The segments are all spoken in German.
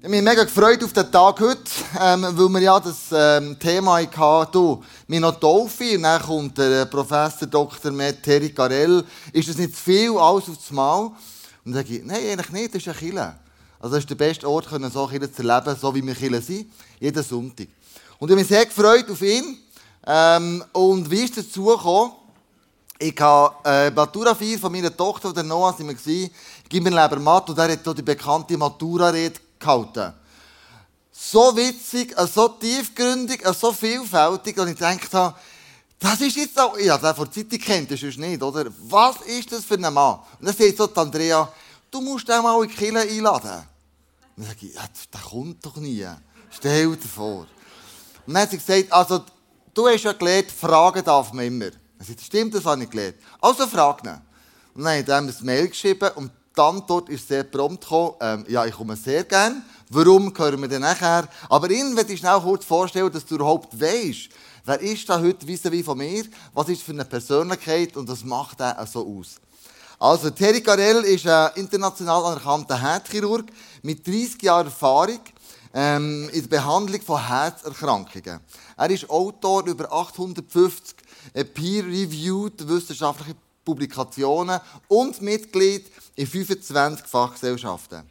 Ich habe mich mega gefreut auf den Tag heute, ähm, weil wir ja das ähm, Thema hatten, du, wir noch Taufe, und dann kommt der Professor Dr. Matt Terry Garell. Ist das nicht zu viel, alles auf das Mal? Und dann sage ich, nein, eigentlich nicht, das ist eine Kille. Also das ist der beste Ort, so Kille zu erleben, so wie wir Kille sind, jeden Sonntag. Und ich habe mich sehr gefreut auf ihn. Ähm, und wie ist es dazu gekommen? Ich habe äh, Matura 4 von meiner Tochter, der Noah, sind wir gewesen, lieber Matt, und er hat die bekannte Matura-Rede gehalten. So witzig, so tiefgründig, so vielfältig, dass ich gedacht habe, das ist jetzt auch, ja, der vor Zeit kennt das sonst nicht, oder? Was ist das für ein Mann? Und dann sagt so Andrea, du musst den mal in die Kirche einladen. Und dann sage ich, ja, der kommt doch nie. Stell dir vor. Und dann hat sie gesagt, also, du hast ja gelernt, fragen darf man immer. Dann sagt stimmt, das habe ich gelernt. Also frag ihn. Und dann habe ich ihm ein Mail geschrieben und die Antwort ist sehr prompt gekommen. Ähm, ja, ich komme sehr gerne. Warum, hören wir dann nachher. Aber ihn möchte ich schnell kurz vorstellen, dass du überhaupt weißt, wer ist da heute vis wie von mir, was ist für eine Persönlichkeit und was macht er so aus. Also, Thierry Carell ist ein international anerkannter Herzchirurg mit 30 Jahren Erfahrung ähm, in der Behandlung von Herzerkrankungen. Er ist Autor über 850 äh, peer-reviewed wissenschaftliche Publikationen und Mitglied in 25 Fachgesellschaften.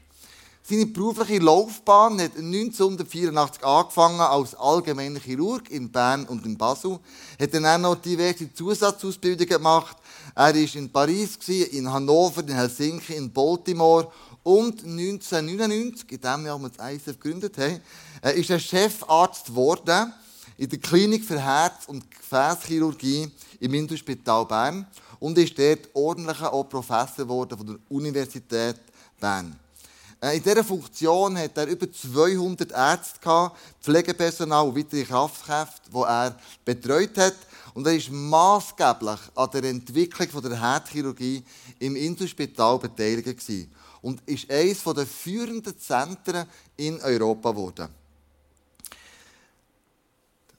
Seine berufliche Laufbahn hat 1984 angefangen als allgemeiner Chirurg in Bern und in Basel. Hat dann auch noch diverse Zusatzausbildungen gemacht. Er war in Paris, in Hannover, in Helsinki, in Baltimore und 1999, in dem Jahr, als wir das ISF gegründet haben, äh, ist er Chefarzt geworden in der Klinik für Herz- und Gefäßchirurgie im Indospital Bern und ist dort ordentlich auch Professor geworden von der Universität Bern. Äh, in dieser Funktion hat er über 200 Ärzte, gehabt, Pflegepersonal und weitere Kraftkräfte, die er betreut hat. Und er ist maßgeblich an der Entwicklung der Herzchirurgie im Inselspital beteiligt gewesen und ist eines der führenden Zentren in Europa geworden.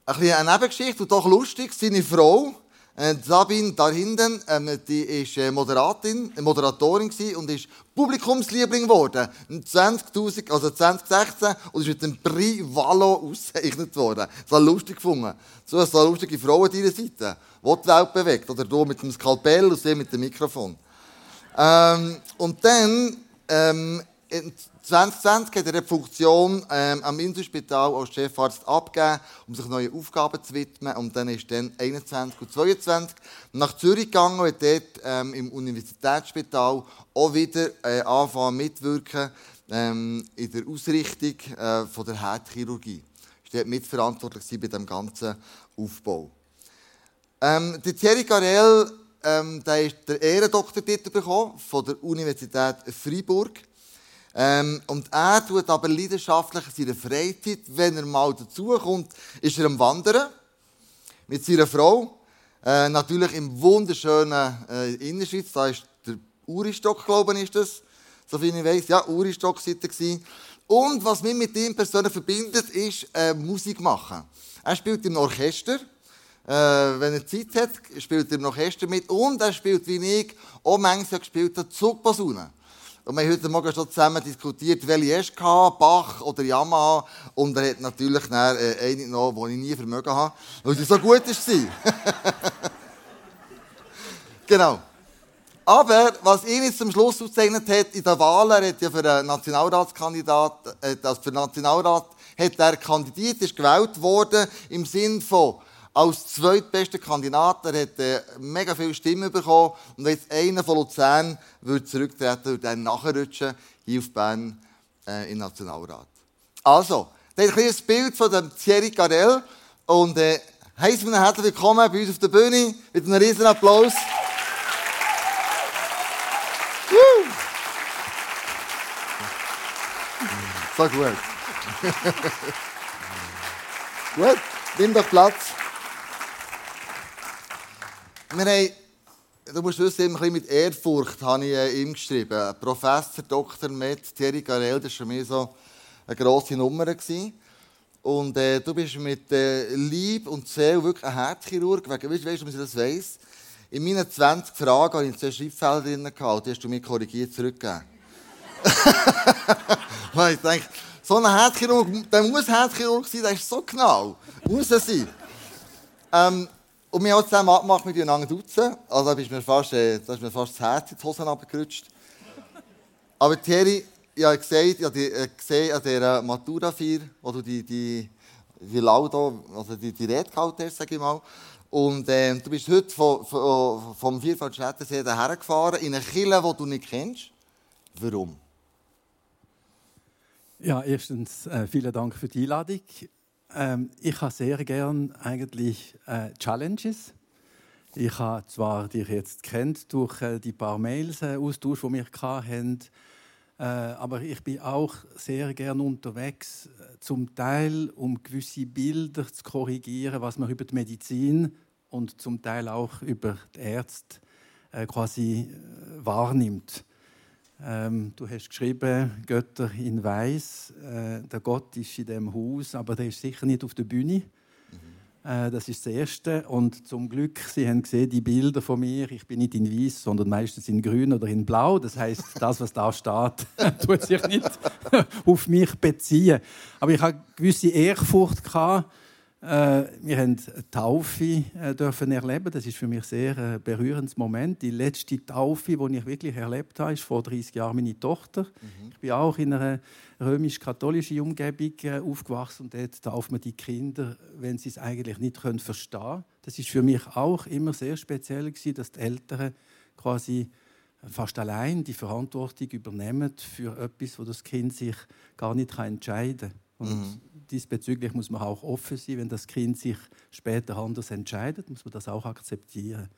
Ein eine Nebengeschichte und doch lustig. Seine Frau, äh, Sabine da hinten, ähm, die ist äh, Moderatin, äh, Moderatorin und ist Publikumsliebling geworden. 20.000, also 2016 und ist mit dem Prix Valo ausgezeichnet worden. Das war lustig gefunden. So eine lustige Frau an deiner Seite, die die Welt bewegt. Oder du mit dem Skalpell und sie mit dem Mikrofon. Ähm, und dann, ähm, 2020 hat er die Funktion ähm, am Inselspital als Chefarzt abgegeben, um sich neuen Aufgaben zu widmen. Und dann ist dann 21 und 22 nach Zürich gegangen und dort ähm, im Universitätsspital auch wieder äh, anfangen mitwirken ähm, in der Ausrichtung äh, von der Herzchirurgie. Er war mitverantwortlich bei dem ganzen Aufbau. Ähm, der Thierry Garel ähm, der ist der Ehrendoktortitel bekommen von der Universität Freiburg. Ähm, und er tut aber leidenschaftlich in seiner Freizeit, wenn er mal dazukommt, ist er am Wandern mit seiner Frau. Äh, natürlich im wunderschönen äh, Innerschweiz, da ist der Uristock, glaube ich, ist das. So wie ich weiß, ja, Uristock war. Und was mich mit ihm persönlich verbindet, ist äh, Musik machen. Er spielt im Orchester. Äh, wenn er Zeit hat, spielt er im Orchester mit. Und er spielt, wie ich, auch manchmal gespielt hat, Zugposaune. Und wir haben heute Morgen schon zusammen diskutiert, welche hast du Bach oder Yamaha. Und er hat natürlich dann, äh, eine genommen, die ich nie vermögen habe, weil sie so gut war. genau. Aber was ihn jetzt zum Schluss ausgezeichnet hat in der Wahl, er hat ja für einen Nationalratskandidat, äh, also für den Nationalrat hat er kandidiert, ist gewählt worden im Sinn von als zweitbester Kandidat. Er hat äh, mega viele Stimmen bekommen. Und wenn jetzt einer von Luzern würde zurücktreten würde, dann nachrutschen hier auf Bern äh, im Nationalrat. Also, das ist ein kleines Bild von dem Thierry Garel. Und äh, heißen wir herzlich willkommen bei uns auf der Bühne mit einem riesen Applaus. so gut. gut, nimm doch Platz. Wir haben, du musst wissen, ein bisschen mit Ehrfurcht habe ich äh, ihm geschrieben. Professor Dr. Med Thierry Garel, das war für mich so eine grosse Nummer. Und äh, du bist mit äh, Lieb und Seele wirklich ein Herzchirurg. Weißt du, wie ich das weiss? In meinen 20 Fragen hatte ich zwei Schreibfelder drin, die hast du mir korrigiert zurückgegeben. Weil ich denke, So ein Herzchirurg, der muss Herzchirurg sein, der ist so genau. Muss er sein. Ähm, und wir haben auch zusammen abgemacht, mit einander duzen. Also da ist mir fast, äh, da ist mir fast das Herz in die Hosen abgerutscht. Aber Thierry, ich habe gesagt, ich habe äh, gesehen an dieser Matura-Feier, wo du die, die, die Laudo, also die, die Rede gehalten hast, sage ich mal. Und äh, du bist heute vom, vom, vom Vierfalt-Schädensee hergefahren, in eine Kille, die du nicht kennst. Warum? Ja, erstens äh, vielen Dank für die Einladung. Ähm, ich habe sehr gern eigentlich äh, Challenges. Ich habe zwar dich jetzt kennt durch äh, die paar Mails äh, Austausch, die wir hatten, äh, aber ich bin auch sehr gern unterwegs, äh, zum Teil um gewisse Bilder zu korrigieren, was man über die Medizin und zum Teil auch über die Ärzte äh, quasi äh, wahrnimmt. Ähm, du hast geschrieben, Götter in Weiß. Äh, der Gott ist in dem Haus, aber der ist sicher nicht auf der Bühne. Mhm. Äh, das ist das Erste. Und zum Glück, Sie haben gesehen, die Bilder von mir. Ich bin nicht in Weiß, sondern meistens in Grün oder in Blau. Das heißt, das, was da steht, tut sich nicht auf mich beziehen. Aber ich habe gewisse Ehrfurcht gehabt äh, wir haben eine Taufe äh, dürfen erleben. Das ist für mich sehr ein äh, berührendes Moment. Die letzte Taufe, die ich wirklich erlebt habe, ist vor 30 Jahren meine Tochter. Mhm. Ich bin auch in einer römisch-katholischen Umgebung aufgewachsen und dort tauft man die Kinder, wenn sie es eigentlich nicht können verstehen können. Das ist für mich auch immer sehr speziell gewesen, dass die Eltern quasi fast allein die Verantwortung übernehmen für etwas, wo das Kind sich gar nicht entscheiden kann. Und mhm diesbezüglich muss man auch offen sein. Wenn das Kind sich später anders entscheidet, muss man das auch akzeptieren.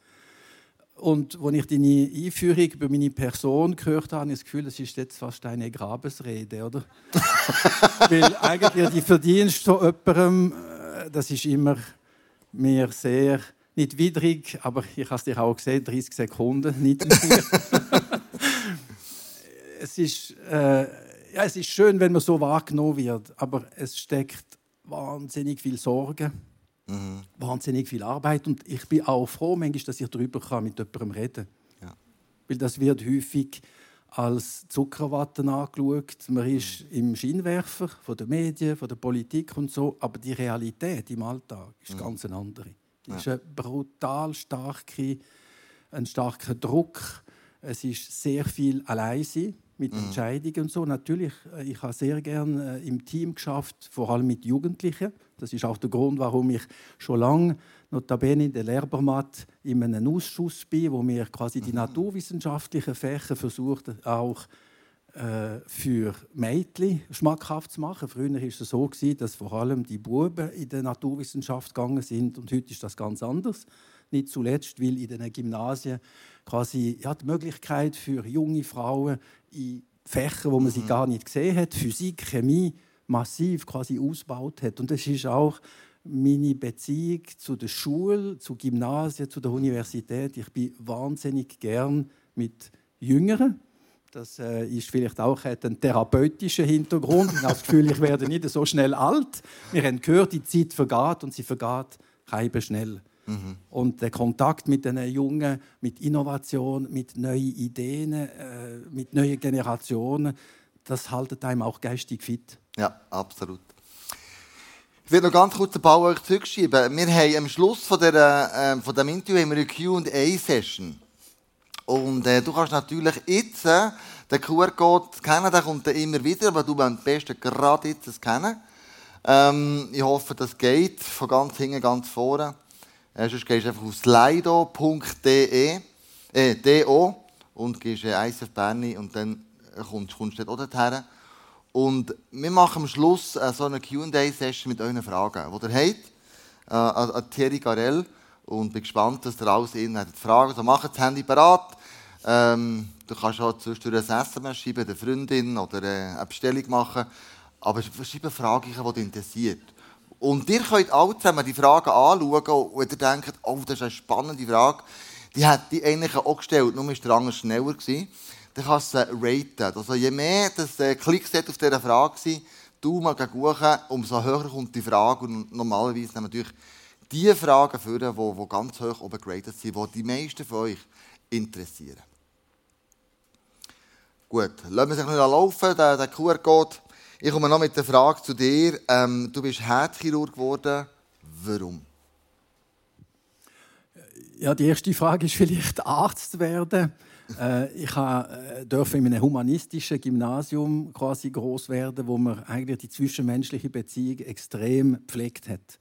Und als ich deine Einführung über meine Person gehört habe, habe ich das Gefühl, das ist jetzt fast eine Grabesrede, oder? Weil eigentlich die Verdienst von jemandem, äh, das ist immer mir sehr, nicht widrig, aber ich habe es dir auch gesehen, 30 Sekunden, nicht Es ist... Äh, ja, es ist schön, wenn man so wahrgenommen wird, aber es steckt wahnsinnig viel Sorge, mhm. wahnsinnig viel Arbeit und ich bin auch froh, manchmal, dass ich darüber kann, mit jemandem reden kann. Ja. Weil das wird häufig als Zuckerwatte angeschaut. Man ist im Scheinwerfer von den Medien, von der Politik und so, aber die Realität im Alltag ist mhm. ganz eine andere. Es ist ein brutal starke, ein starker Druck. Es ist sehr viel Alleinsein mit mhm. Entscheidungen und so. Natürlich, äh, ich habe sehr gerne äh, im Team geschafft, vor allem mit Jugendlichen. Das ist auch der Grund, warum ich schon lange notabene in der Lehrbermatt in einem Ausschuss bin, wo wir quasi die mhm. naturwissenschaftlichen Fächer versucht auch äh, für Mädchen schmackhaft zu machen. Früher war es so, dass vor allem die Buben in der Naturwissenschaft gegangen sind und heute ist das ganz anders. Nicht zuletzt, weil in den Gymnasien quasi ja, die Möglichkeit für junge Frauen in Fächer, wo man sie mhm. gar nicht gesehen hat, Physik, Chemie, massiv quasi ausgebaut hat. Und das ist auch meine Beziehung zu der Schule, zu Gymnasien, zu der Universität. Ich bin wahnsinnig gern mit Jüngeren. Das äh, ist vielleicht auch ein therapeutischer Hintergrund. Ich habe das Gefühl, ich werde nicht so schnell alt. Wir haben gehört, die Zeit vergeht und sie vergeht kein schnell. Mhm. Und der Kontakt mit den Jungen, mit Innovation, mit neuen Ideen, äh, mit neuen Generationen, das haltet einem auch geistig fit. Ja, absolut. Ich will noch ganz kurz den euch zurückschieben. Wir haben am Schluss von, der, äh, von dem Interview haben wir eine Q&A-Session. Und äh, du kannst natürlich jetzt äh, den QR-Code kennen, der kommt immer wieder, aber du am besten gerade jetzt kennen. Ähm, ich hoffe, das geht von ganz hinten, ganz vorne. Äh, sonst gehst du einfach auf slido.de äh, do, und gehst äh, ISF Berni und dann kommst, kommst du dort dorthin. Und wir machen am Schluss äh, so eine Q&A-Session mit euren Fragen, die ihr habt, äh, an, Thierry Garel. Und bin gespannt, dass ihr alles in habt. Fragen, also macht das Handy parat. Ähm, du kannst auch zwischendurch ein SMS schreiben, der Freundin oder äh, eine Bestellung machen. Aber schreibe Fragen, die dich interessiert. Und ihr könnt alle zusammen die Fragen anschauen und ihr denkt, oh, das ist eine spannende Frage. Die hat die eigentlich auch gestellt, nur war der andere schneller. Gewesen. Dann kannst du sie raten. Also je mehr das äh, Klicks auf dieser Frage sind, du mal hoch, umso höher kommt die Frage. Und normalerweise nehmen natürlich die Fragen führen, die, die ganz hoch oben geratet sind, die die meisten von euch interessieren. Gut, lassen wir sich noch laufen, den, den QR-Code. Ich komme noch mit der Frage zu dir. Ähm, du bist Herzchirurg geworden. Warum? Ja, die erste Frage ist vielleicht Arzt werden. Äh, ich äh, durfte in einem humanistischen Gymnasium quasi groß werden, wo man eigentlich die zwischenmenschliche Beziehung extrem gepflegt hat.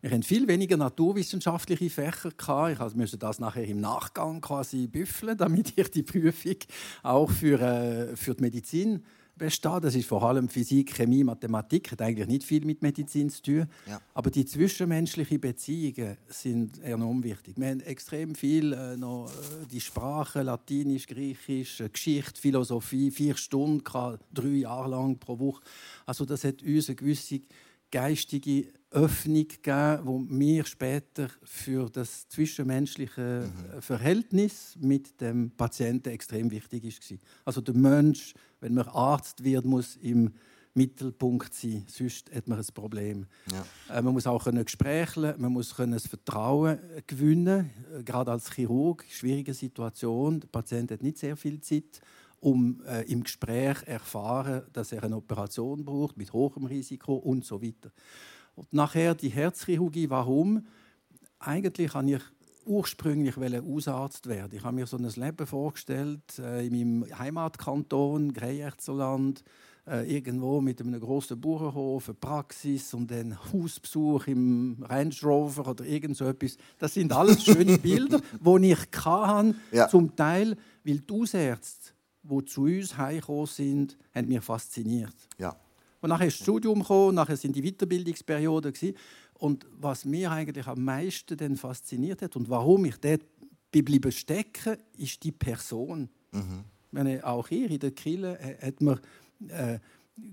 Wir hatten viel weniger naturwissenschaftliche Fächer. Ich musste das nachher im Nachgang quasi büffeln, damit ich die Prüfung auch für, äh, für die Medizin bestehe. Das ist vor allem Physik, Chemie, Mathematik. Hat eigentlich nicht viel mit Medizin zu tun. Ja. Aber die zwischenmenschlichen Beziehungen sind enorm wichtig. Wir haben extrem viel äh, noch äh, die Sprache, Latinisch, Griechisch, äh, Geschichte, Philosophie, vier Stunden, drei Jahre lang pro Woche. Also das hat uns eine gewisse geistige Öffnung gegeben, wo mir später für das zwischenmenschliche mhm. Verhältnis mit dem Patienten extrem wichtig ist. Also der Mensch, wenn man Arzt wird, muss im Mittelpunkt sein, sonst hat man ein Problem. Ja. Äh, man muss auch können Gespräche, man muss können das Vertrauen gewinnen, äh, gerade als Chirurg, schwierige Situation. Der Patient hat nicht sehr viel Zeit um äh, im Gespräch erfahren, dass er eine Operation braucht mit hohem Risiko und so weiter. Und nachher die Herzchirurgie, warum? Eigentlich habe ich ursprünglich Hausarzt werden. Ich habe mir so ein Leben vorgestellt äh, in meinem Heimatkanton Greierzoland, äh, irgendwo mit einem großen Bauernhof, eine Praxis und einen Hausbesuch im Range Rover oder irgend so etwas. Das sind alles schöne Bilder, die ich kann, ja. zum Teil, weil die Hausärzte die zu uns heimgekommen sind, haben mich fasziniert. Ja. Und nachher ist das Studium gekommen, nachher sind die Weiterbildungsperioden gewesen. Und was mir eigentlich am meisten dann fasziniert hat und warum ich dort geblieben stecke, ist die Person. Mhm. Meine, auch hier in der Kille hat man äh,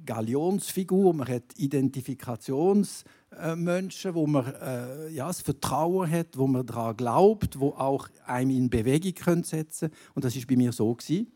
Galionsfigur, man hat Identifikationsmenschen, wo man äh, ja, das Vertrauen hat, wo man daran glaubt, wo auch einem in Bewegung setzen können. Und das ist bei mir so gewesen.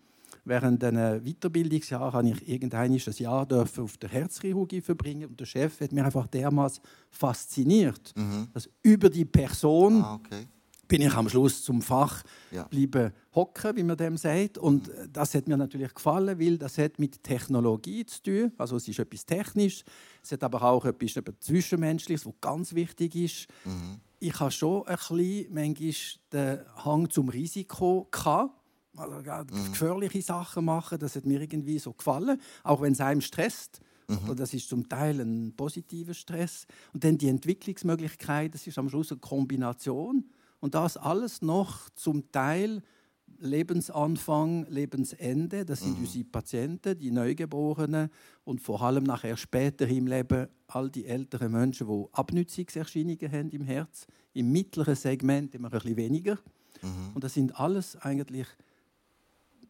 Während einem Weiterbildungsjahr habe ich irgendein Jahr auf der Herzchirurgie verbringen und der Chef hat mich einfach dermaßen fasziniert, mhm. dass über die Person ah, okay. bin ich am Schluss zum Fach ja. bleiben hocken, wie man dem sagt. Und mhm. das hat mir natürlich gefallen, weil das hat mit Technologie zu tun. Also es ist etwas Technisches, es hat aber auch etwas, etwas Zwischenmenschliches, was ganz wichtig ist. Mhm. Ich habe schon ein bisschen manchmal den Hang zum Risiko gehabt also, mhm. gefährliche Sachen machen, das hat mir irgendwie so gefallen, auch wenn es einem stresst. Mhm. Das ist zum Teil ein positiver Stress. Und dann die Entwicklungsmöglichkeit, das ist am Schluss eine Kombination. Und das alles noch zum Teil Lebensanfang, Lebensende. Das sind mhm. unsere Patienten, die Neugeborenen und vor allem nachher später im Leben all die älteren Menschen, die Abnützungserscheinungen haben im Herz. Im mittleren Segment immer ein bisschen weniger. Mhm. Und das sind alles eigentlich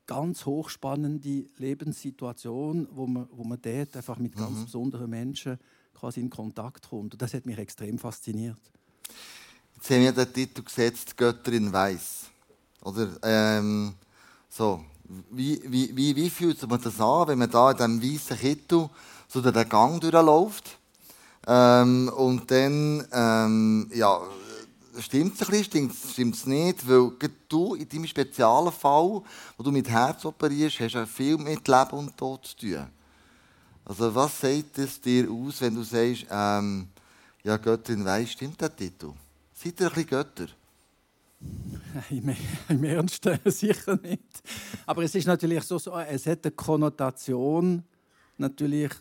ganz hochspannende Lebenssituation, wo man, wo man dort einfach mit ganz mhm. besonderen Menschen quasi in Kontakt kommt. Und das hat mich extrem fasziniert. Jetzt haben wir den Titel gesetzt, Götterin Weiß. Oder ähm, so. Wie, wie, wie, wie fühlt man das an, wenn man da in diesem weißen Kittel so den Gang durchläuft? Ähm, und dann, ähm, ja, stimmt es ein bisschen, stimmt es nicht? Weil du in deinem speziellen Fall, wo du mit Herz operierst, hast ja viel mit Leben und Tod zu tun. Also was sagt es dir aus, wenn du sagst, ähm, ja, Göttin weiß, stimmt der Titel? Seid ihr ein bisschen Götter? Im, Im Ernst sicher nicht. Aber es ist natürlich so, es hat eine Konnotation natürlich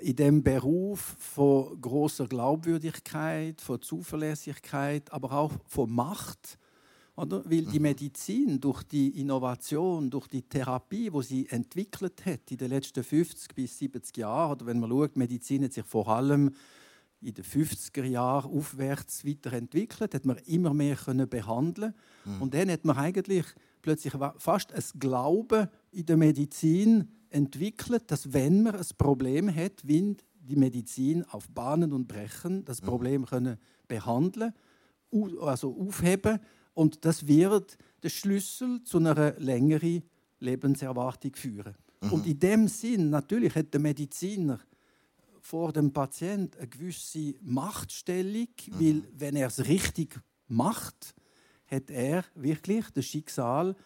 in dem Beruf von großer Glaubwürdigkeit, von Zuverlässigkeit, aber auch von Macht. Oder? Weil die mhm. Medizin durch die Innovation, durch die Therapie, die sie entwickelt hat in den letzten 50 bis 70 Jahren, oder wenn man schaut, Medizin hat sich vor allem in den 50er Jahren aufwärts weiterentwickelt, hat man immer mehr können behandeln mhm. und dann hat man eigentlich plötzlich fast ein Glauben in der Medizin entwickelt, dass wenn man ein Problem hat, wie die Medizin auf Bahnen und Brechen das mhm. Problem können behandeln, also aufheben und das wird der Schlüssel zu einer längeren Lebenserwartung führen. Mhm. Und in dem Sinn natürlich hat der Mediziner vor dem Patient eine gewisse Machtstellung, mhm. weil wenn er es richtig macht, hat er wirklich das Schicksal,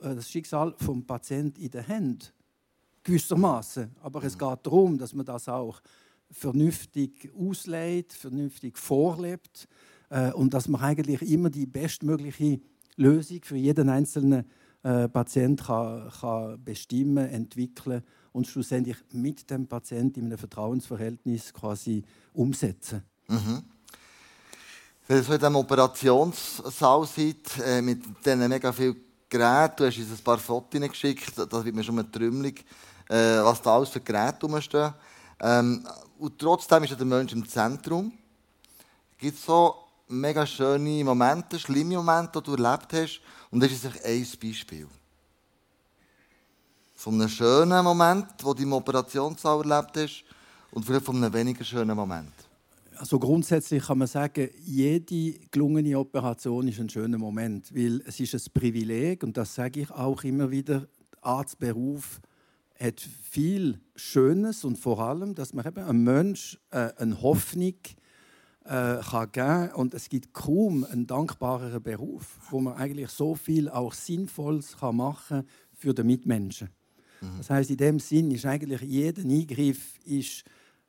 äh, das Schicksal vom Patient in der Hand. Gewissermaßen. Aber es geht darum, dass man das auch vernünftig auslegt, vernünftig vorlebt äh, und dass man eigentlich immer die bestmögliche Lösung für jeden einzelnen äh, Patient kann, kann bestimmen, entwickeln und schlussendlich mit dem Patienten in einem Vertrauensverhältnis quasi umsetzen. Mhm. Wenn ihr in diesem Operationssaal seid, äh, mit diesen mega vielen Geräten, du hast uns ein paar Fotos geschickt, da wird mir schon eine Trümmelung, äh, was da alles für Geräte rumstehen. Ähm, und trotzdem ist der Mensch im Zentrum. Gibt es so mega schöne Momente, schlimme Momente, die du erlebt hast? Und das ist ein Beispiel. Von einem schönen Moment, den du im Operationssaal erlebt hast, und vielleicht von einem weniger schönen Moment. Also grundsätzlich kann man sagen, jede gelungene Operation ist ein schöner Moment, weil es ist ein Privileg und das sage ich auch immer wieder. Der Arztberuf hat viel Schönes und vor allem, dass man eben einem Mensch äh, eine Hoffnung äh, kann geben und es gibt kaum einen dankbareren Beruf, wo man eigentlich so viel auch Sinnvolles kann machen für die Mitmenschen. Mhm. Das heißt in dem Sinn ist eigentlich jeder Eingriff ist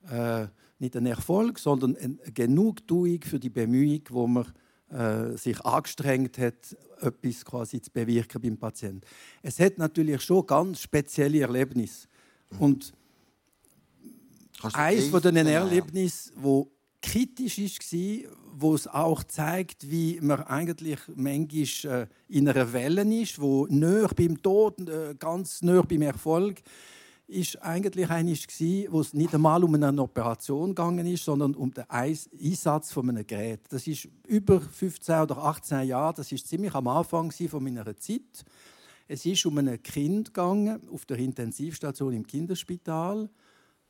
äh, nicht ein Erfolg, sondern eine Genugtuung für die Bemühung, wo man äh, sich angestrengt hat, etwas quasi zu bewirken beim Patienten. Es hat natürlich schon ganz spezielle Erlebnisse. Und eines von den Erlebnissen, wo kritisch war, wo es auch zeigt, wie man eigentlich manchmal äh, in einer Welle ist, wo näher beim Tod, äh, ganz näher beim Erfolg ist eigentlich eines wo es nicht einmal um eine Operation gegangen ist, sondern um den Einsatz von einem Gerät. Das ist über 15 oder 18 Jahre. Das ist ziemlich am Anfang von meiner Zeit. Es ist um ein Kind gegangen auf der Intensivstation im Kinderspital,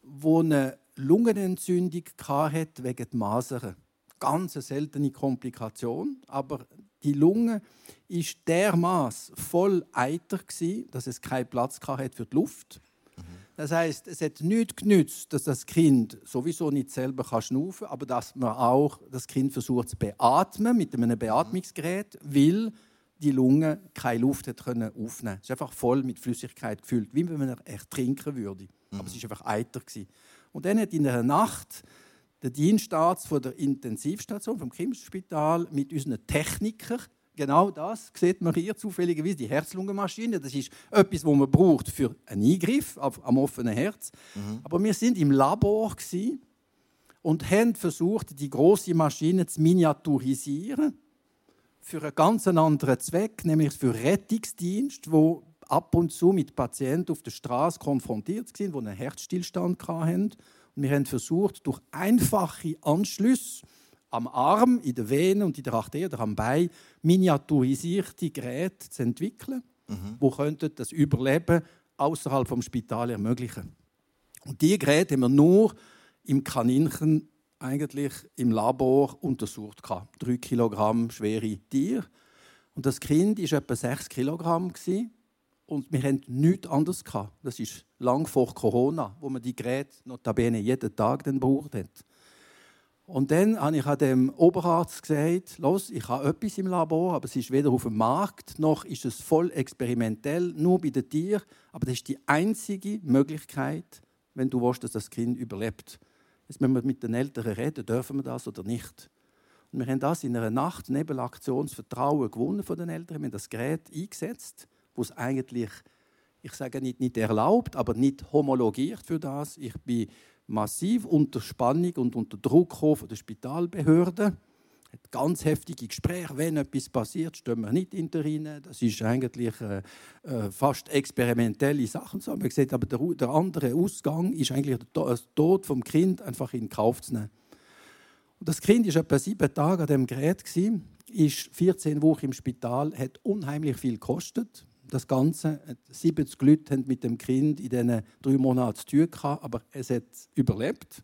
wo eine Lungenentzündung hatte wegen der Masern. Ganz eine seltene Komplikation, aber die Lunge ist dermaßen voll Eiter dass es keinen Platz hatte für die Luft. Das heißt, es hat nichts genützt, dass das Kind sowieso nicht selber kann schnaufen kann, aber dass man auch das Kind versucht zu beatmen mit einem Beatmungsgerät, weil die Lunge keine Luft hat können aufnehmen. Es ist einfach voll mit Flüssigkeit gefüllt, wie wenn man ertrinken würde. Aber es ist einfach Eiter Und dann hat in der Nacht der Dienstarzt von der Intensivstation vom Kinderspital mit unseren Technikern Genau das sieht man hier zufälligerweise, die Herz-Lungen-Maschine. Das ist etwas, was man braucht für einen Eingriff am offenen Herz. Mhm. Aber wir sind im Labor und haben versucht, die große Maschine zu miniaturisieren für einen ganz anderen Zweck, nämlich für Rettungsdienst, wo ab und zu mit Patienten auf der Straße konfrontiert sind, die einen Herzstillstand hatten. Und wir haben versucht, durch einfache Anschlüsse am Arm, in der Vene und in der Arterie oder am Bein miniaturisierte Geräte zu entwickeln, mhm. wo das Überleben außerhalb vom Spital ermöglichen. Und diese Geräte haben wir nur im Kaninchen eigentlich im Labor untersucht. Drei Kilogramm schwere Tiere. Und das Kind war etwa sechs Kilogramm. Und wir hatten nichts anderes. Das ist lang vor Corona, wo man die Geräte notabene jeden Tag dann braucht hat. Und dann habe ich dem Oberarzt gesagt, los, ich habe etwas im Labor, aber es ist weder auf dem Markt, noch ist es voll experimentell, nur bei den Tieren. Aber das ist die einzige Möglichkeit, wenn du willst, dass das Kind überlebt. Jetzt müssen wir mit den Eltern reden, dürfen wir das oder nicht. Und wir haben das in einer Nacht neben Aktionsvertrauen gewonnen von den Eltern. Wir haben das Gerät eingesetzt, wo es eigentlich, ich sage nicht, nicht erlaubt, aber nicht homologiert für das. Ich bin massiv unter Spannung und unter Druck von der Spitalbehörde. Hat ganz heftige Gespräche, wenn etwas passiert, stehen wir nicht hinter ihnen. Das ist eigentlich äh, äh, fast experimentelle Sachen. So wir gesagt, aber der, der, andere Ausgang ist eigentlich der Tod vom Kind einfach in Kauf zu nehmen. Und das Kind ist etwa sieben Tage an dem Gerät ist 14 Wochen im Spital, hat unheimlich viel gekostet das Ganze. 70 Leute haben mit dem Kind in diesen drei Monaten zu tun gehabt, aber es hat überlebt.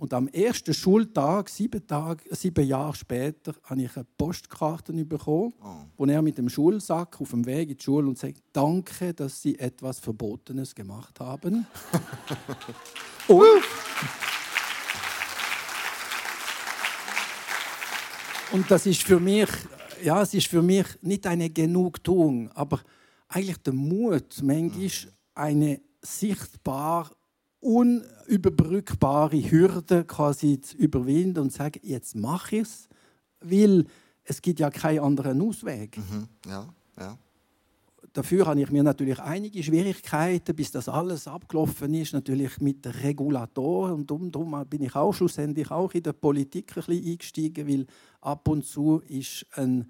Und am ersten Schultag, sieben, Tage, sieben Jahre später, habe ich eine Postkarte bekommen, oh. wo er mit dem Schulsack auf dem Weg in die Schule und sagt: Danke, dass Sie etwas Verbotenes gemacht haben. und, und das ist für mich, ja, es ist für mich nicht eine Genugtuung, aber eigentlich der Mut, manchmal eine sichtbar unüberbrückbare Hürden quasi zu überwinden und zu sagen, jetzt mache ich es, weil es gibt ja keinen anderen Ausweg. Mhm. Ja, ja. Dafür habe ich mir natürlich einige Schwierigkeiten, bis das alles abgelaufen ist, natürlich mit den Regulatoren und darum, darum bin ich auch schlussendlich auch in der Politik ein bisschen eingestiegen, weil ab und zu ist ein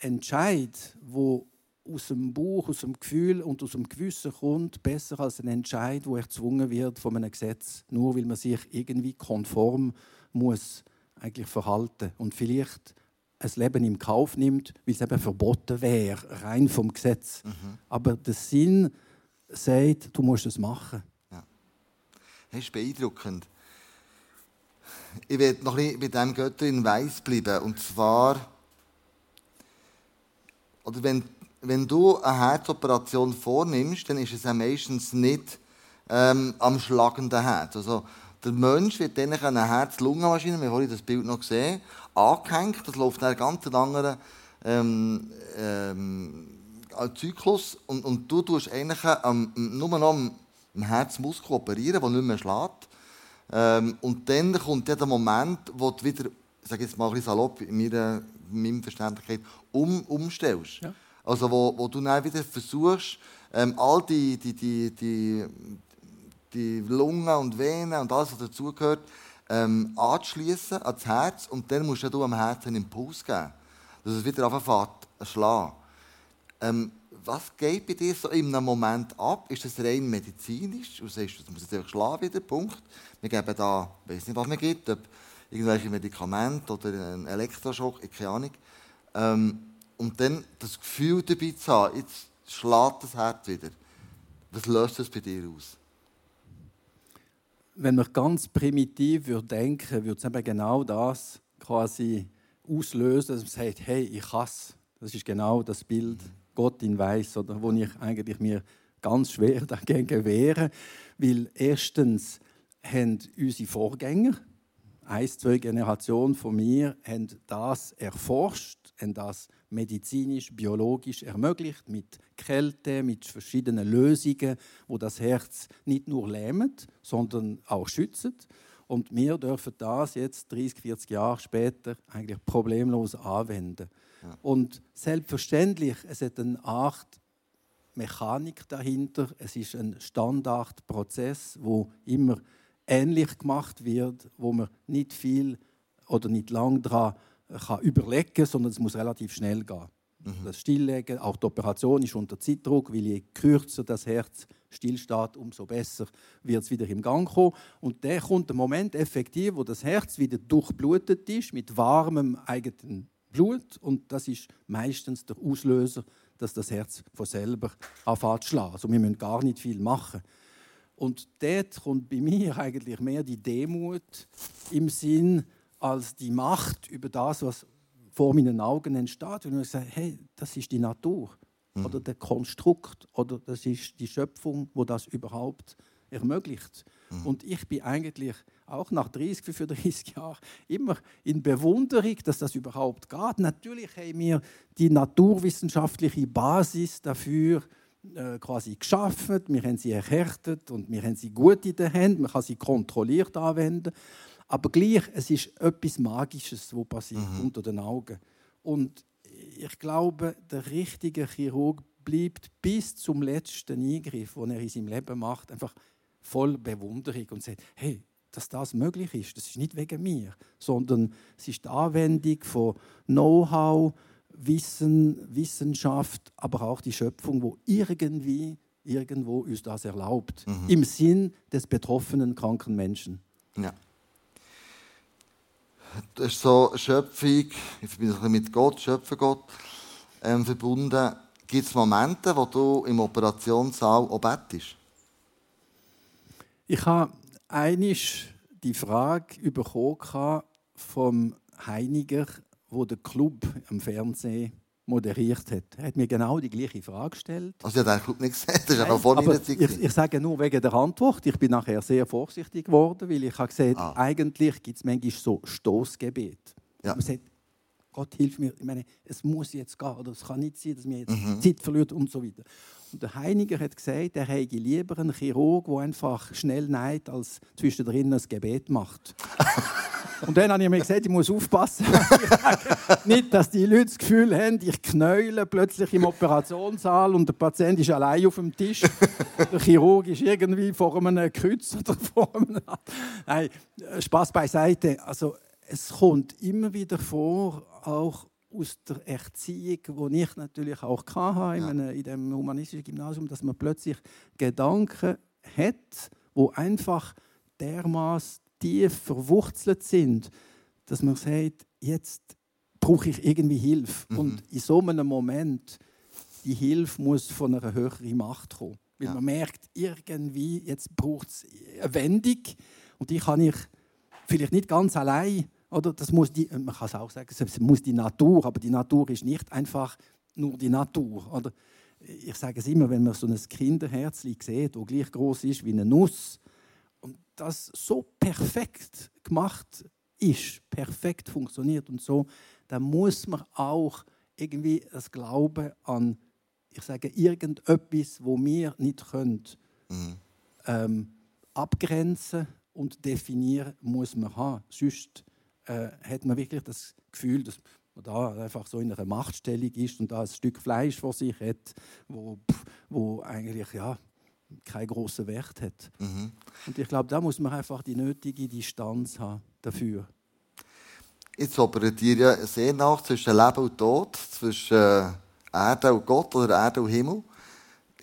Entscheid, wo aus dem Buch, aus dem Gefühl und aus dem Gewissen kommt, besser als ein Entscheid, wo erzwungen wird von einem Gesetz, nur weil man sich irgendwie konform muss eigentlich verhalten und vielleicht ein Leben im Kauf nimmt, weil es eben verboten wäre, rein vom Gesetz. Mhm. Aber der Sinn sagt, du musst es machen. Ja. Das ist beeindruckend. Ich werde noch ein bisschen bei diesem Götterin Weiß bleiben. Und zwar, oder wenn wenn du eine Herzoperation vornimmst, dann ist es ja meistens nicht ähm, am schlagenden Herz. Also, der Mensch wird dann an eine Herz-Lungen-Maschine, wir haben das Bild noch gesehen, angehängt. Das läuft einem ganz anderen ähm, ähm, Zyklus. Und, und du tust eigentlich ähm, nur noch am, am Herzmuskel operieren, der nicht mehr schlägt. Ähm, und dann kommt der Moment, wo du wieder, ich sage jetzt mal ein bisschen salopp, in meiner, in meiner Verständlichkeit, um, umstellst. Ja. Also wo, wo du dann wieder versuchst, ähm, all die, die, die, die, die Lungen und Venen und alles, was dazugehört, ähm, anzuschließen ans Herz und dann musst du am Herzen einen Impuls geben, dass es wieder anfängt zu schlagen. Ähm, was geht bei dir so in einem Moment ab? Ist das rein medizinisch? Du sagst, du musst jetzt einfach schlagen wieder, Punkt. Wir geben da, ich weiß nicht, was man gibt, ob irgendwelche Medikamente oder einen Elektroschock, keine Ahnung. Ähm, und dann das Gefühl dabei zu haben, jetzt schlägt das Herz wieder. Was löst das bei dir aus? Wenn man ganz primitiv würde denken würde, es eben genau das quasi auslösen, dass man sagt, hey, ich hasse. Das ist genau das Bild, mhm. Gott in Weiß, oder wo ich eigentlich mir ganz schwer dagegen wehre, weil erstens haben unsere Vorgänger, ein, zwei Generationen von mir, haben das erforscht, haben das medizinisch, biologisch ermöglicht, mit Kälte, mit verschiedenen Lösungen, wo das Herz nicht nur lähmt, sondern auch schützt. Und wir dürfen das jetzt 30, 40 Jahre später eigentlich problemlos anwenden. Ja. Und selbstverständlich, es hat eine Art Mechanik dahinter. Es ist ein Standardprozess, wo immer ähnlich gemacht wird, wo man nicht viel oder nicht lang daran kann überlegen kann, sondern es muss relativ schnell gehen. Mhm. Das Stilllegen, auch die Operation ist unter Zeitdruck, weil je kürzer das Herz stillsteht, umso besser wird es wieder im Gang kommen. Und der kommt der Moment effektiv, wo das Herz wieder durchblutet ist mit warmem eigenen Blut und das ist meistens der Auslöser, dass das Herz von selber anfängt zu schlagen. Also wir müssen gar nicht viel machen. Und dort kommt bei mir eigentlich mehr die Demut im Sinn, als die Macht über das, was vor meinen Augen entsteht. Und ich sage, hey, das ist die Natur mhm. oder der Konstrukt oder das ist die Schöpfung, wo das überhaupt ermöglicht. Mhm. Und ich bin eigentlich auch nach 30, 35 Jahren immer in Bewunderung, dass das überhaupt geht. Natürlich haben wir die naturwissenschaftliche Basis dafür äh, quasi geschaffen, wir haben sie erhärtet und wir haben sie gut in der Hand, man kann sie kontrolliert anwenden. Aber gleich, es ist etwas Magisches, was passiert mhm. unter den Augen. Und ich glaube, der richtige Chirurg bleibt bis zum letzten Eingriff, den er in seinem Leben macht, einfach voll Bewunderung und sagt, hey, dass das möglich ist, das ist nicht wegen mir, sondern es ist die Anwendung von Know-how, Wissen, Wissenschaft, aber auch die Schöpfung, wo irgendwie irgendwo uns das erlaubt, mhm. im Sinn des betroffenen kranken Menschen. Ja das ist so Schöpfung, ich bin ein mit Gott, Schöpfergott ähm, verbunden. Gibt es Momente, wo du im Operationssaal auch bettest? Ich habe einisch die Frage bekommen vom Heiniger, wo der Club am Fernsehen moderiert hat. Er hat mir genau die gleiche Frage gestellt. Also ich habe Club nicht gesehen, das ist einfach vor meiner Zeit. Ich, ich, sage nur wegen der Antwort. Ich bin nachher sehr vorsichtig geworden, weil ich habe gesehen, ah. eigentlich gibt es manchmal so Stoßgebet. Ja. Man sagt, Gott hilf mir, ich meine, es muss jetzt gehen, oder es kann nicht sein, dass mir jetzt mhm. Zeit verliert und so weiter. Und der Heiniger hat gesagt, er hätte lieber einen Chirurg, der einfach schnell neigt, als zwischendrin ein Gebet macht. und dann habe ich mir gesagt, ich muss aufpassen, nicht, dass die Leute das Gefühl haben, ich knäule plötzlich im Operationssaal und der Patient ist allein auf dem Tisch. der Chirurg ist irgendwie vor einem Kreuz oder vor einem... Nein, Spaß beiseite. Also, es kommt immer wieder vor, auch aus der Erziehung, die ich natürlich auch hatte ja. in, in dem humanistischen Gymnasium, dass man plötzlich Gedanken hat, wo einfach dermaßen tief verwurzelt sind, dass man sagt, jetzt brauche ich irgendwie Hilfe. Mhm. Und in so einem Moment, die Hilfe muss von einer höheren Macht kommen. Weil ja. man merkt, irgendwie, jetzt braucht es eine Wendung und die kann ich vielleicht nicht ganz allein oder das muss die, man kann es auch sagen, es muss die Natur, aber die Natur ist nicht einfach nur die Natur. Oder ich sage es immer, wenn man so ein Kinderherz sieht, das gleich groß ist wie eine Nuss und das so perfekt gemacht ist, perfekt funktioniert und so, dann muss man auch irgendwie das Glauben an, ich sage, irgendetwas, wo wir nicht können, mhm. ähm, abgrenzen und definieren, muss man haben. Sonst äh, hat man wirklich das Gefühl, dass man da einfach so in einer Machtstellung ist und da ein Stück Fleisch vor sich hat, wo, wo eigentlich ja, keinen großen Wert hat. Mhm. Und ich glaube, da muss man einfach die nötige Distanz haben dafür. Jetzt operiert ihr ja sehr nach zwischen Leben und Tod, zwischen äh, Erde und Gott oder Erde und Himmel.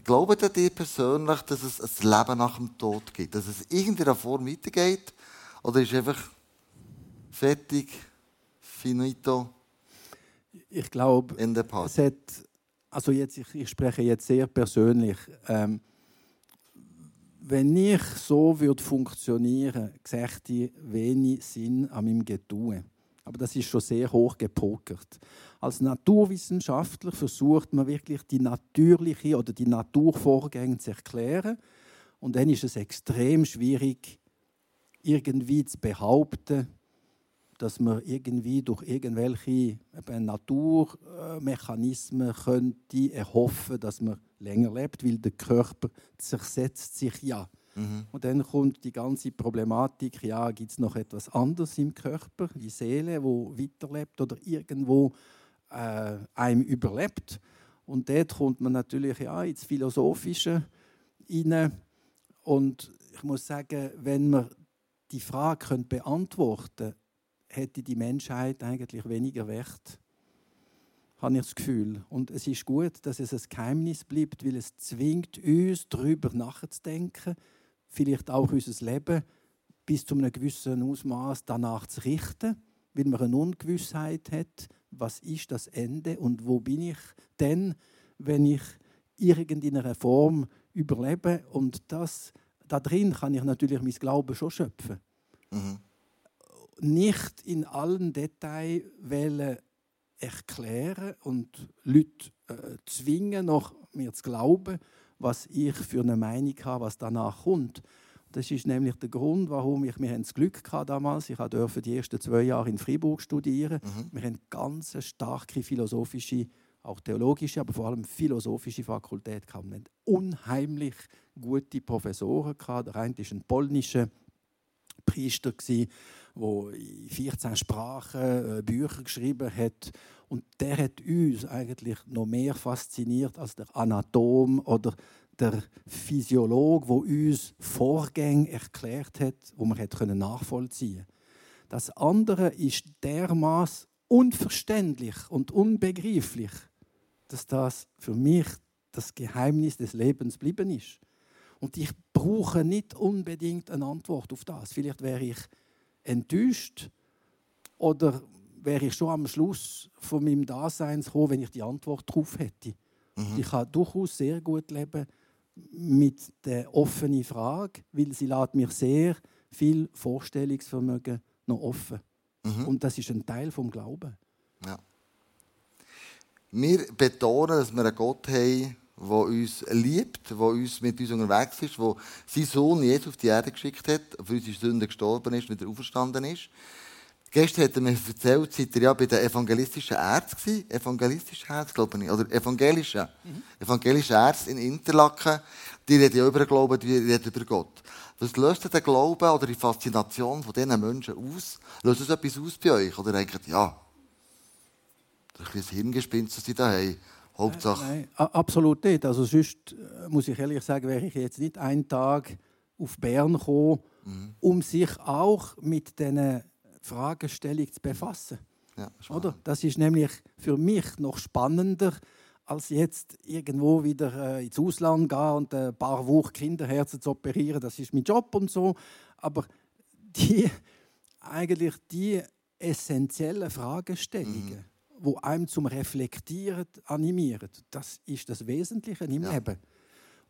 Glaubt ihr persönlich, dass es ein Leben nach dem Tod gibt? Dass es in irgendeiner Form weitergeht? Oder ist es einfach fertig, finito. Ich glaube, es hat, also jetzt, ich, ich, spreche jetzt sehr persönlich. Ähm, wenn ich so würde funktionieren, sähe ich wenig Sinn an meinem Getue. Aber das ist schon sehr hoch gepokert. Als Naturwissenschaftler versucht man wirklich die natürliche oder die Naturvorgänge zu erklären. Und dann ist es extrem schwierig, irgendwie zu behaupten, dass man irgendwie durch irgendwelche Naturmechanismen könnte erhoffen, dass man länger lebt, weil der Körper zersetzt sich ja. Mhm. Und dann kommt die ganze Problematik, ja, gibt es noch etwas anderes im Körper, die Seele, wo weiterlebt oder irgendwo äh, einem überlebt. Und dort kommt man natürlich ja, ins Philosophische hinein. Und ich muss sagen, wenn man die Frage beantworten könnte, hätte die Menschheit eigentlich weniger Wert, habe ich das Gefühl. Und es ist gut, dass es ein Geheimnis bleibt, weil es zwingt uns, darüber nachzudenken, vielleicht auch unser Leben bis zu einem gewissen Ausmaß danach zu richten, weil man eine Ungewissheit hat, was ist das Ende und wo bin ich denn, wenn ich irgendeiner Form überlebe. Und das, da drin kann ich natürlich mein Glauben schon schöpfen. Mhm nicht in allen Details erklären und Leute äh, zwingen, noch mir zu glauben, was ich für eine Meinung habe, was danach kommt. Das ist nämlich der Grund, warum ich, wir haben das Glück gehabt damals, ich durfte die ersten zwei Jahre in Freiburg studieren. Mhm. Wir haben ganz starke philosophische, auch theologische, aber vor allem philosophische Fakultät gehabt. Wir hatten unheimlich gute Professoren gehabt. Der eine war ein polnischer Priester der in 14 Sprachen äh, Bücher geschrieben hat. Und der hat uns eigentlich noch mehr fasziniert als der Anatom oder der Physiolog, wo uns Vorgänge erklärt hat, wo man nachvollziehen können. Das andere ist dermaßen unverständlich und unbegreiflich, dass das für mich das Geheimnis des Lebens geblieben ist. Und ich brauche nicht unbedingt eine Antwort auf das. Vielleicht wäre ich enttäuscht oder wäre ich schon am Schluss von meinem Dasein gekommen, wenn ich die Antwort darauf hätte. Mhm. Ich kann durchaus sehr gut leben mit der offenen Frage, weil sie lässt mir sehr viel Vorstellungsvermögen noch offen. Mhm. Und das ist ein Teil vom Glauben. Ja. Wir betonen, dass wir einen Gott haben, der uns liebt, der uns mit uns unterwegs ist, der seinen Sohn Jesus auf die Erde geschickt hat, für unsere Sünden gestorben ist, wieder auferstanden ist. Gestern hat er mir erzählt, seid ihr ja bei den evangelistischen Ärzten Evangelistische Ärzte, glaube ich. Oder evangelische. Mhm. Evangelische Ärzte in Interlaken. Die reden ja über den Glauben, die reden über Gott. Was löst denn der Glauben oder die Faszination von diesen Menschen aus? Löst es etwas aus bei euch? Oder denkt ja, das ist ein Hirngespinst, das sie da haben. Hauptsache. Nein, nein, absolut nicht. Also sonst äh, muss ich ehrlich sagen, wäre ich jetzt nicht einen Tag auf Bern gekommen, mhm. um sich auch mit diesen Fragestellungen zu befassen. Ja, Oder? Das ist nämlich für mich noch spannender, als jetzt irgendwo wieder äh, ins Ausland gehen und ein paar Wochen Kinderherzen zu operieren. Das ist mein Job und so. Aber die, eigentlich die essentiellen Fragestellungen, mhm. Die einem zum Reflektieren animieren, das ist das Wesentliche im ja. Leben.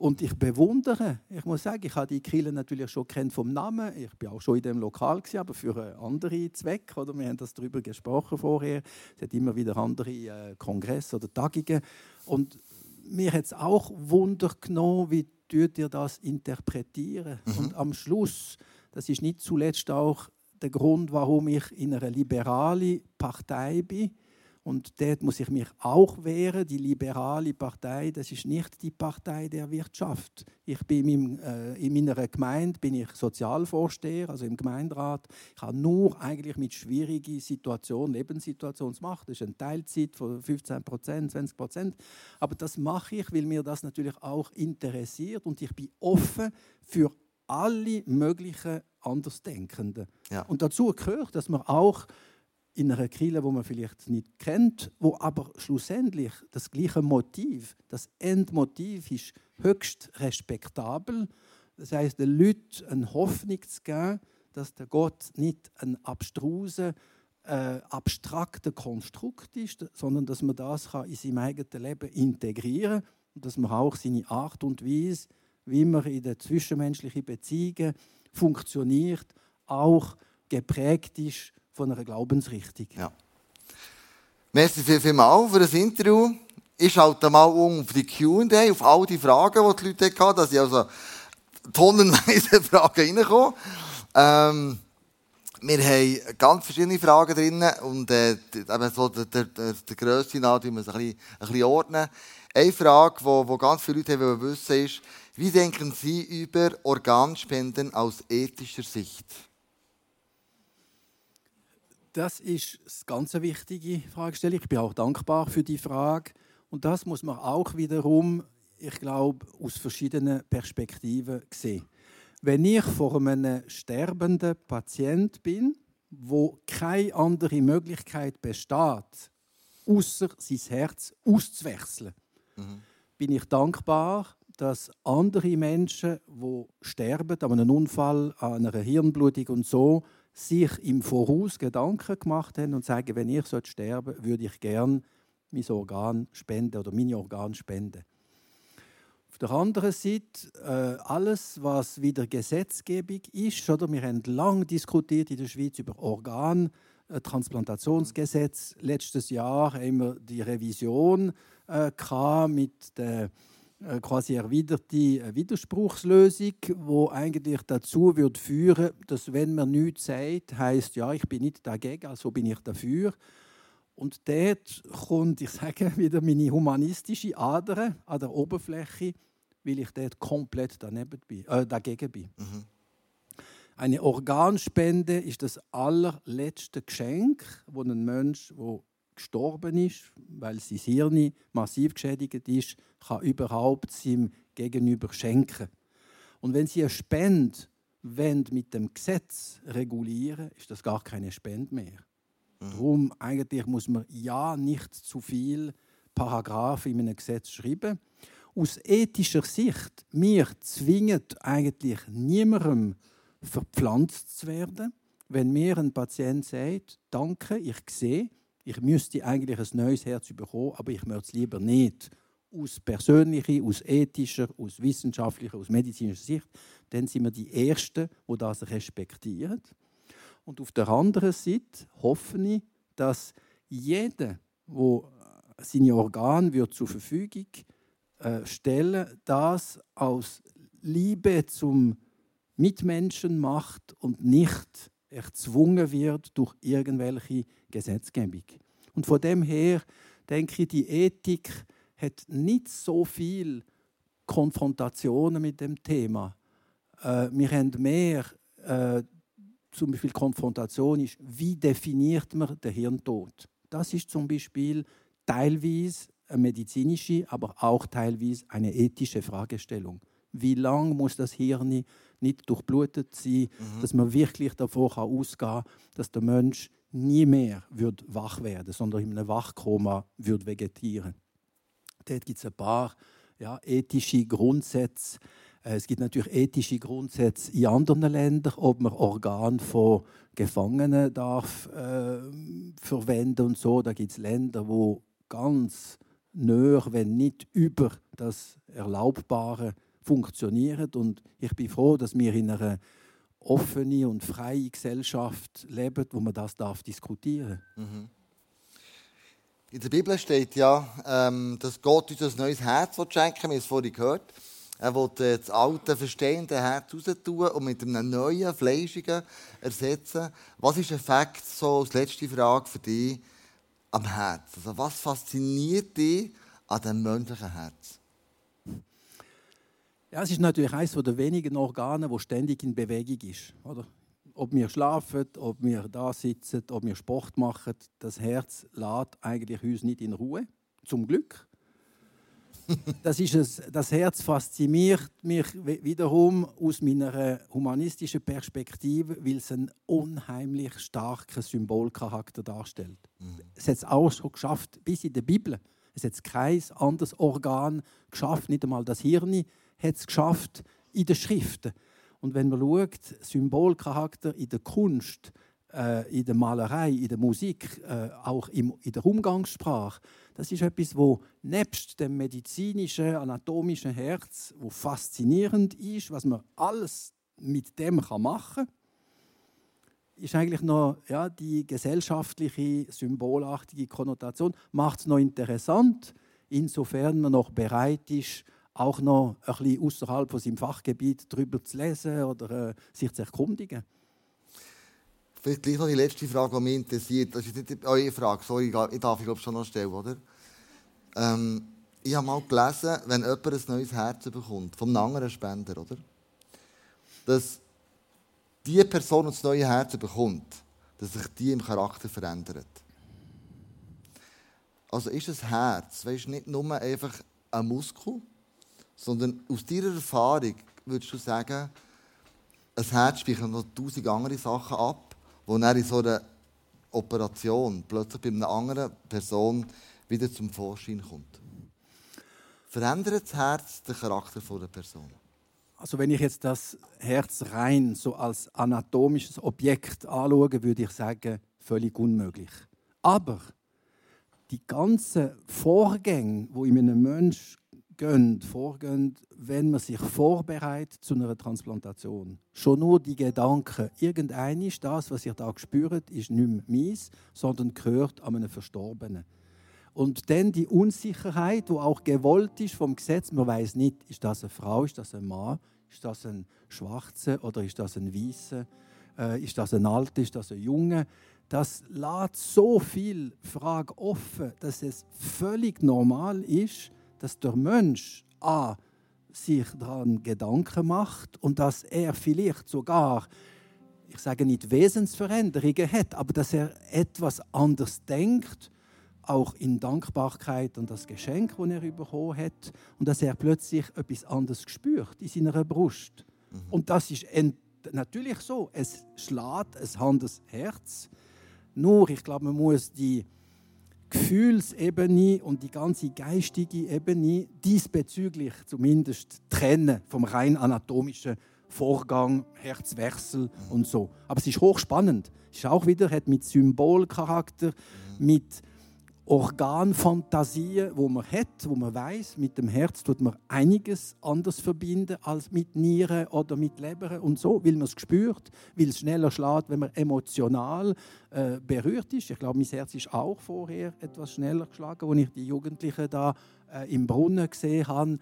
Und ich bewundere, ich muss sagen, ich habe die Kirche natürlich schon kennt vom Namen. Ich bin auch schon in dem Lokal gewesen, aber für einen anderen Zweck. Oder wir haben das darüber gesprochen vorher. Es hat immer wieder andere äh, Kongresse oder Tagungen. Und mir hat es auch Wunder genommen, wie ihr das interpretieren. Mhm. Und am Schluss, das ist nicht zuletzt auch der Grund, warum ich in einer liberalen Partei bin und dort muss ich mich auch wehren. Die liberale Partei, das ist nicht die Partei der Wirtschaft. Ich bin in, äh, in meiner Gemeinde bin ich Sozialvorsteher, also im Gemeinderat. Ich habe nur eigentlich mit schwierigen Situationen, Lebenssituationen zu machen. Das ist eine Teilzeit von 15 Prozent, 20 Prozent. Aber das mache ich, weil mir das natürlich auch interessiert und ich bin offen für alle möglichen Andersdenkenden. Ja. Und dazu gehört, dass man auch in einer Kirche, wo man vielleicht nicht kennt, wo aber schlussendlich das gleiche Motiv, das Endmotiv ist höchst respektabel. Das heißt, den Leuten eine Hoffnung zu geben, dass der Gott nicht ein abstruser, äh, abstrakter Konstrukt ist, sondern dass man das kann in seinem eigenen Leben integrieren kann und dass man auch seine Art und Weise, wie man in den zwischenmenschlichen Beziehungen funktioniert, auch geprägt ist von einer Glaubensrichtung. Ja. Merci viel, viel mal für das Interview. Ich schalte mal um auf die Q&A, auf all die Fragen, die die Leute hatten, dass ich also tonnenweise Fragen reinkommen. Ähm, wir haben ganz verschiedene Fragen drin und äh, eben so der, der, der, der Grösse nach tun wir es ein bisschen, ein bisschen ordnen. Eine Frage, die, die ganz viele Leute haben wissen ist, wie denken Sie über Organspenden aus ethischer Sicht? Das ist eine ganz wichtige Fragestellung. Ich bin auch dankbar für die Frage. Und das muss man auch wiederum, ich glaube, aus verschiedenen Perspektiven sehen. Wenn ich vor einem sterbenden Patient bin, wo keine andere Möglichkeit besteht, außer sein Herz auszuwechseln, mhm. bin ich dankbar, dass andere Menschen, die sterben an einem Unfall, an einer Hirnblutung und so, sich im Voraus Gedanken gemacht haben und sagen, wenn ich sterben sollte, würde ich gerne mein Organ spenden oder meine Organe spenden. Auf der anderen Seite, äh, alles, was wieder Gesetzgebung ist, oder? wir haben lange diskutiert in der Schweiz über Organtransplantationsgesetz. Letztes Jahr haben wir die Revision äh, mit der äh, quasi erwiderte äh, Widerspruchslösung, wo eigentlich dazu wird führen, dass wenn man nichts sagt, heißt ja, ich bin nicht dagegen, also bin ich dafür. Und dort kommt, ich sage wieder, meine humanistische Ader an der Oberfläche, weil ich dort komplett daneben bin, äh, dagegen bin. Mhm. Eine Organspende ist das allerletzte Geschenk, das ein Mensch, der gestorben ist, weil sein Hirn massiv geschädigt ist, kann überhaupt seinem Gegenüber schenken. Und wenn Sie eine Spende mit dem Gesetz regulieren, ist das gar keine Spende mehr. Mhm. Darum eigentlich muss man ja nicht zu viel Paragraphen in einem Gesetz schreiben. Aus ethischer Sicht, wir zwingen eigentlich niemandem verpflanzt zu werden. Wenn mir ein Patient sagt, danke, ich sehe, ich müsste eigentlich ein neues Herz bekommen, aber ich möchte es lieber nicht. Aus persönlicher, aus ethischer, aus wissenschaftlicher, aus medizinischer Sicht, dann sind wir die Ersten, die das respektieren. Und auf der anderen Seite hoffe ich, dass jeder, der seine Organe zur Verfügung äh, stellen das aus Liebe zum Mitmenschen macht und nicht erzwungen wird durch irgendwelche Gesetzgebung. Und von dem her denke ich, die Ethik hat nicht so viel Konfrontationen mit dem Thema. Äh, wir haben mehr, äh, zum Beispiel Konfrontation ist, wie definiert man den Hirntod? Das ist zum Beispiel teilweise eine medizinische, aber auch teilweise eine ethische Fragestellung. Wie lange muss das Hirn nicht durchblutet sein, mhm. dass man wirklich davon ausgehen kann, dass der Mensch nie mehr wird wach werden sondern in einem Wachkoma wird vegetieren. Dort gibt es ein paar ja, ethische Grundsätze. Äh, es gibt natürlich ethische Grundsätze in anderen Ländern, ob man Organe von Gefangenen darf äh, verwenden und so. Da gibt es Länder, wo ganz näher, wenn nicht über das Erlaubbare funktionieren. Und ich bin froh, dass wir in einer offenen und freien Gesellschaft leben, wo man das darf diskutieren. Mhm. In der Bibel steht ja, ähm, dass Gott uns ein neues Herz schenken will. Wir es vorhin gehört. Er will das alte, verstehende Herz raustun und mit einem neuen, fleischigen ersetzen. Was ist Effekt, so als letzte Frage für dich, am Herz? Also was fasziniert dich an dem menschlichen Herz? Ja, es ist natürlich eines der wenigen Organe, wo ständig in Bewegung ist. Oder? Ob wir schlafen, ob wir da sitzen, ob wir Sport machen, das Herz lädt eigentlich uns nicht in Ruhe. Zum Glück. Das, ist es, das Herz fasziniert mich wiederum aus meiner humanistischen Perspektive, weil es einen unheimlich starken Symbolcharakter darstellt. Mhm. Es hat es auch schon geschafft, bis in der Bibel. Es hat kein anderes Organ geschafft, nicht einmal das Hirn hat es geschafft in den Schriften. Und wenn man schaut, Symbolcharakter in der Kunst, äh, in der Malerei, in der Musik, äh, auch im, in der Umgangssprache, das ist etwas, wo nebst dem medizinischen, anatomischen Herz, wo faszinierend ist, was man alles mit dem machen kann, ist eigentlich noch ja, die gesellschaftliche, symbolhaftige Konnotation, macht es noch interessant, insofern man noch bereit ist, auch noch ein bisschen außerhalb von seinem Fachgebiet darüber zu lesen oder äh, sich zu erkundigen. Vielleicht gleich noch die letzte Frage, die mich interessiert. Das ist nicht eure Frage, sorry, ich darf ich glaube schon noch stellen, oder? Ähm, ich habe mal gelesen, wenn jemand ein neues Herz bekommt, vom anderen Spender, oder? Dass die Person, die das neue Herz bekommt, dass sich die im Charakter verändert. Also ist das Herz, weißt, nicht nur einfach ein Muskel, sondern aus deiner Erfahrung würdest du sagen, ein Herz speichert noch tausend andere Sachen ab, wo dann in so einer Operation plötzlich bei einer anderen Person wieder zum Vorschein kommt. Verändert das Herz den Charakter der Person? Also wenn ich jetzt das Herz rein so als anatomisches Objekt anschaue, würde ich sagen, völlig unmöglich. Aber die ganzen Vorgänge, wo in einem Menschen gehen, vorgehen, wenn man sich vorbereitet zu einer Transplantation. Schon nur die Gedanken, irgendein ist das, was ihr da spürt, ist nicht mehr meins, sondern gehört an einen Verstorbenen. Und dann die Unsicherheit, wo auch gewollt ist vom Gesetz. Man weiß nicht, ist das eine Frau, ist das ein Mann, ist das ein Schwarzer oder ist das ein Weißer, äh, ist das ein Alter, ist das ein Junge. Das lässt so viel Fragen offen, dass es völlig normal ist, dass der Mensch A, sich daran Gedanken macht und dass er vielleicht sogar, ich sage nicht Wesensveränderungen hat, aber dass er etwas anders denkt, auch in Dankbarkeit an das Geschenk, das er bekommen hat, und dass er plötzlich etwas anderes spürt in seiner Brust. Mhm. Und das ist natürlich so. Es schlägt ein anderes Herz. Nur, ich glaube, man muss die Gefühlsebene und die ganze geistige Ebene diesbezüglich zumindest trennen vom rein anatomischen Vorgang, Herzwechsel und so. Aber es ist hochspannend. Es ist auch wieder hat mit Symbolcharakter, mit Organfantasien, wo man hat, wo man weiß, mit dem Herz tut man einiges anders verbinden als mit Nieren oder mit Leber und so, weil man es spürt, weil es schneller schlägt, wenn man emotional äh, berührt ist. Ich glaube, mein Herz ist auch vorher etwas schneller geschlagen, als ich die Jugendlichen da äh, im Brunnen gesehen habe.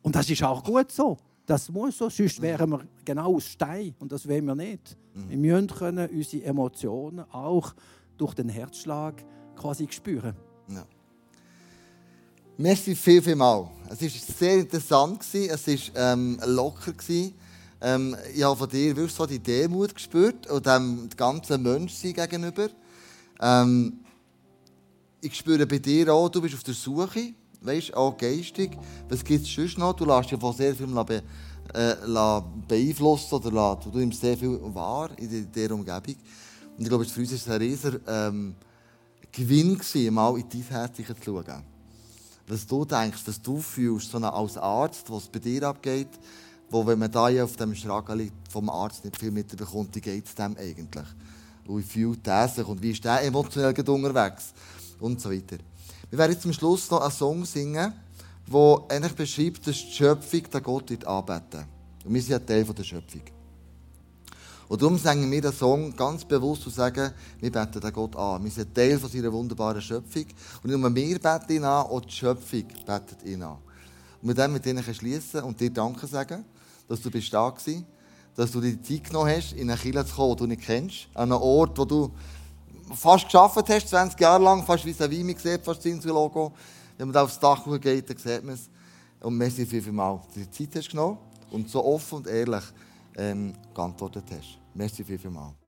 Und das ist auch gut so. Das muss so, sonst wären wir genau aus Stein und das wollen wir nicht. Wir müssen können unsere Emotionen auch durch den Herzschlag quasi spüren. Ja. Merci viel, viel mal. Es war sehr interessant, es war ähm, locker. Ähm, ich habe von dir wirklich so die Demut gespürt und dem ganzen Menschsein gegenüber. Ähm, ich spüre bei dir auch, du bist auf der Suche, weißt, auch geistig. Was gibt es sonst noch? Du lässt dich von sehr viel be äh, beeinflussen oder lässt, du nimmst sehr viel wahr in dieser Umgebung. Und ich glaube, für uns war es ein riesiger ähm, Gewinn, gewesen, mal in dein Herz zu schauen. Was du denkst, was du fühlst, so als Arzt, was bei dir abgeht, wo, wenn man da auf dem Schrageli vom Arzt nicht viel mitbekommt, wie geht es dem eigentlich? Und wie fühlt er sich und wie ist der emotionell unterwegs? Und so weiter. Wir werden jetzt zum Schluss noch einen Song singen, der eigentlich beschreibt, dass die Schöpfung den Gott anbeten Und wir sind ja Teil der Schöpfung. Und darum singen wir den Song ganz bewusst und sagen, wir beten den Gott an. Wir sind Teil von seiner wunderbaren Schöpfung. Und nicht nur wir beten ihn an, auch die Schöpfung betet ihn an. Und mit dem mit ihnen schließen und dir Danke sagen, dass du bist da warst, dass du dir die Zeit genommen hast, in eine Kirche zu kommen, die du nicht kennst. An einen Ort, wo du fast geschafft hast, 20 Jahre lang, fast wie ein Wien sieht, fast das Logo. Wenn man da aufs Dach geht, dann sieht man es. Und merci viel, viel mal, dass du dir Zeit hast genommen und so offen und ehrlich ähm, geantwortet hast. Merci viel, viel mal.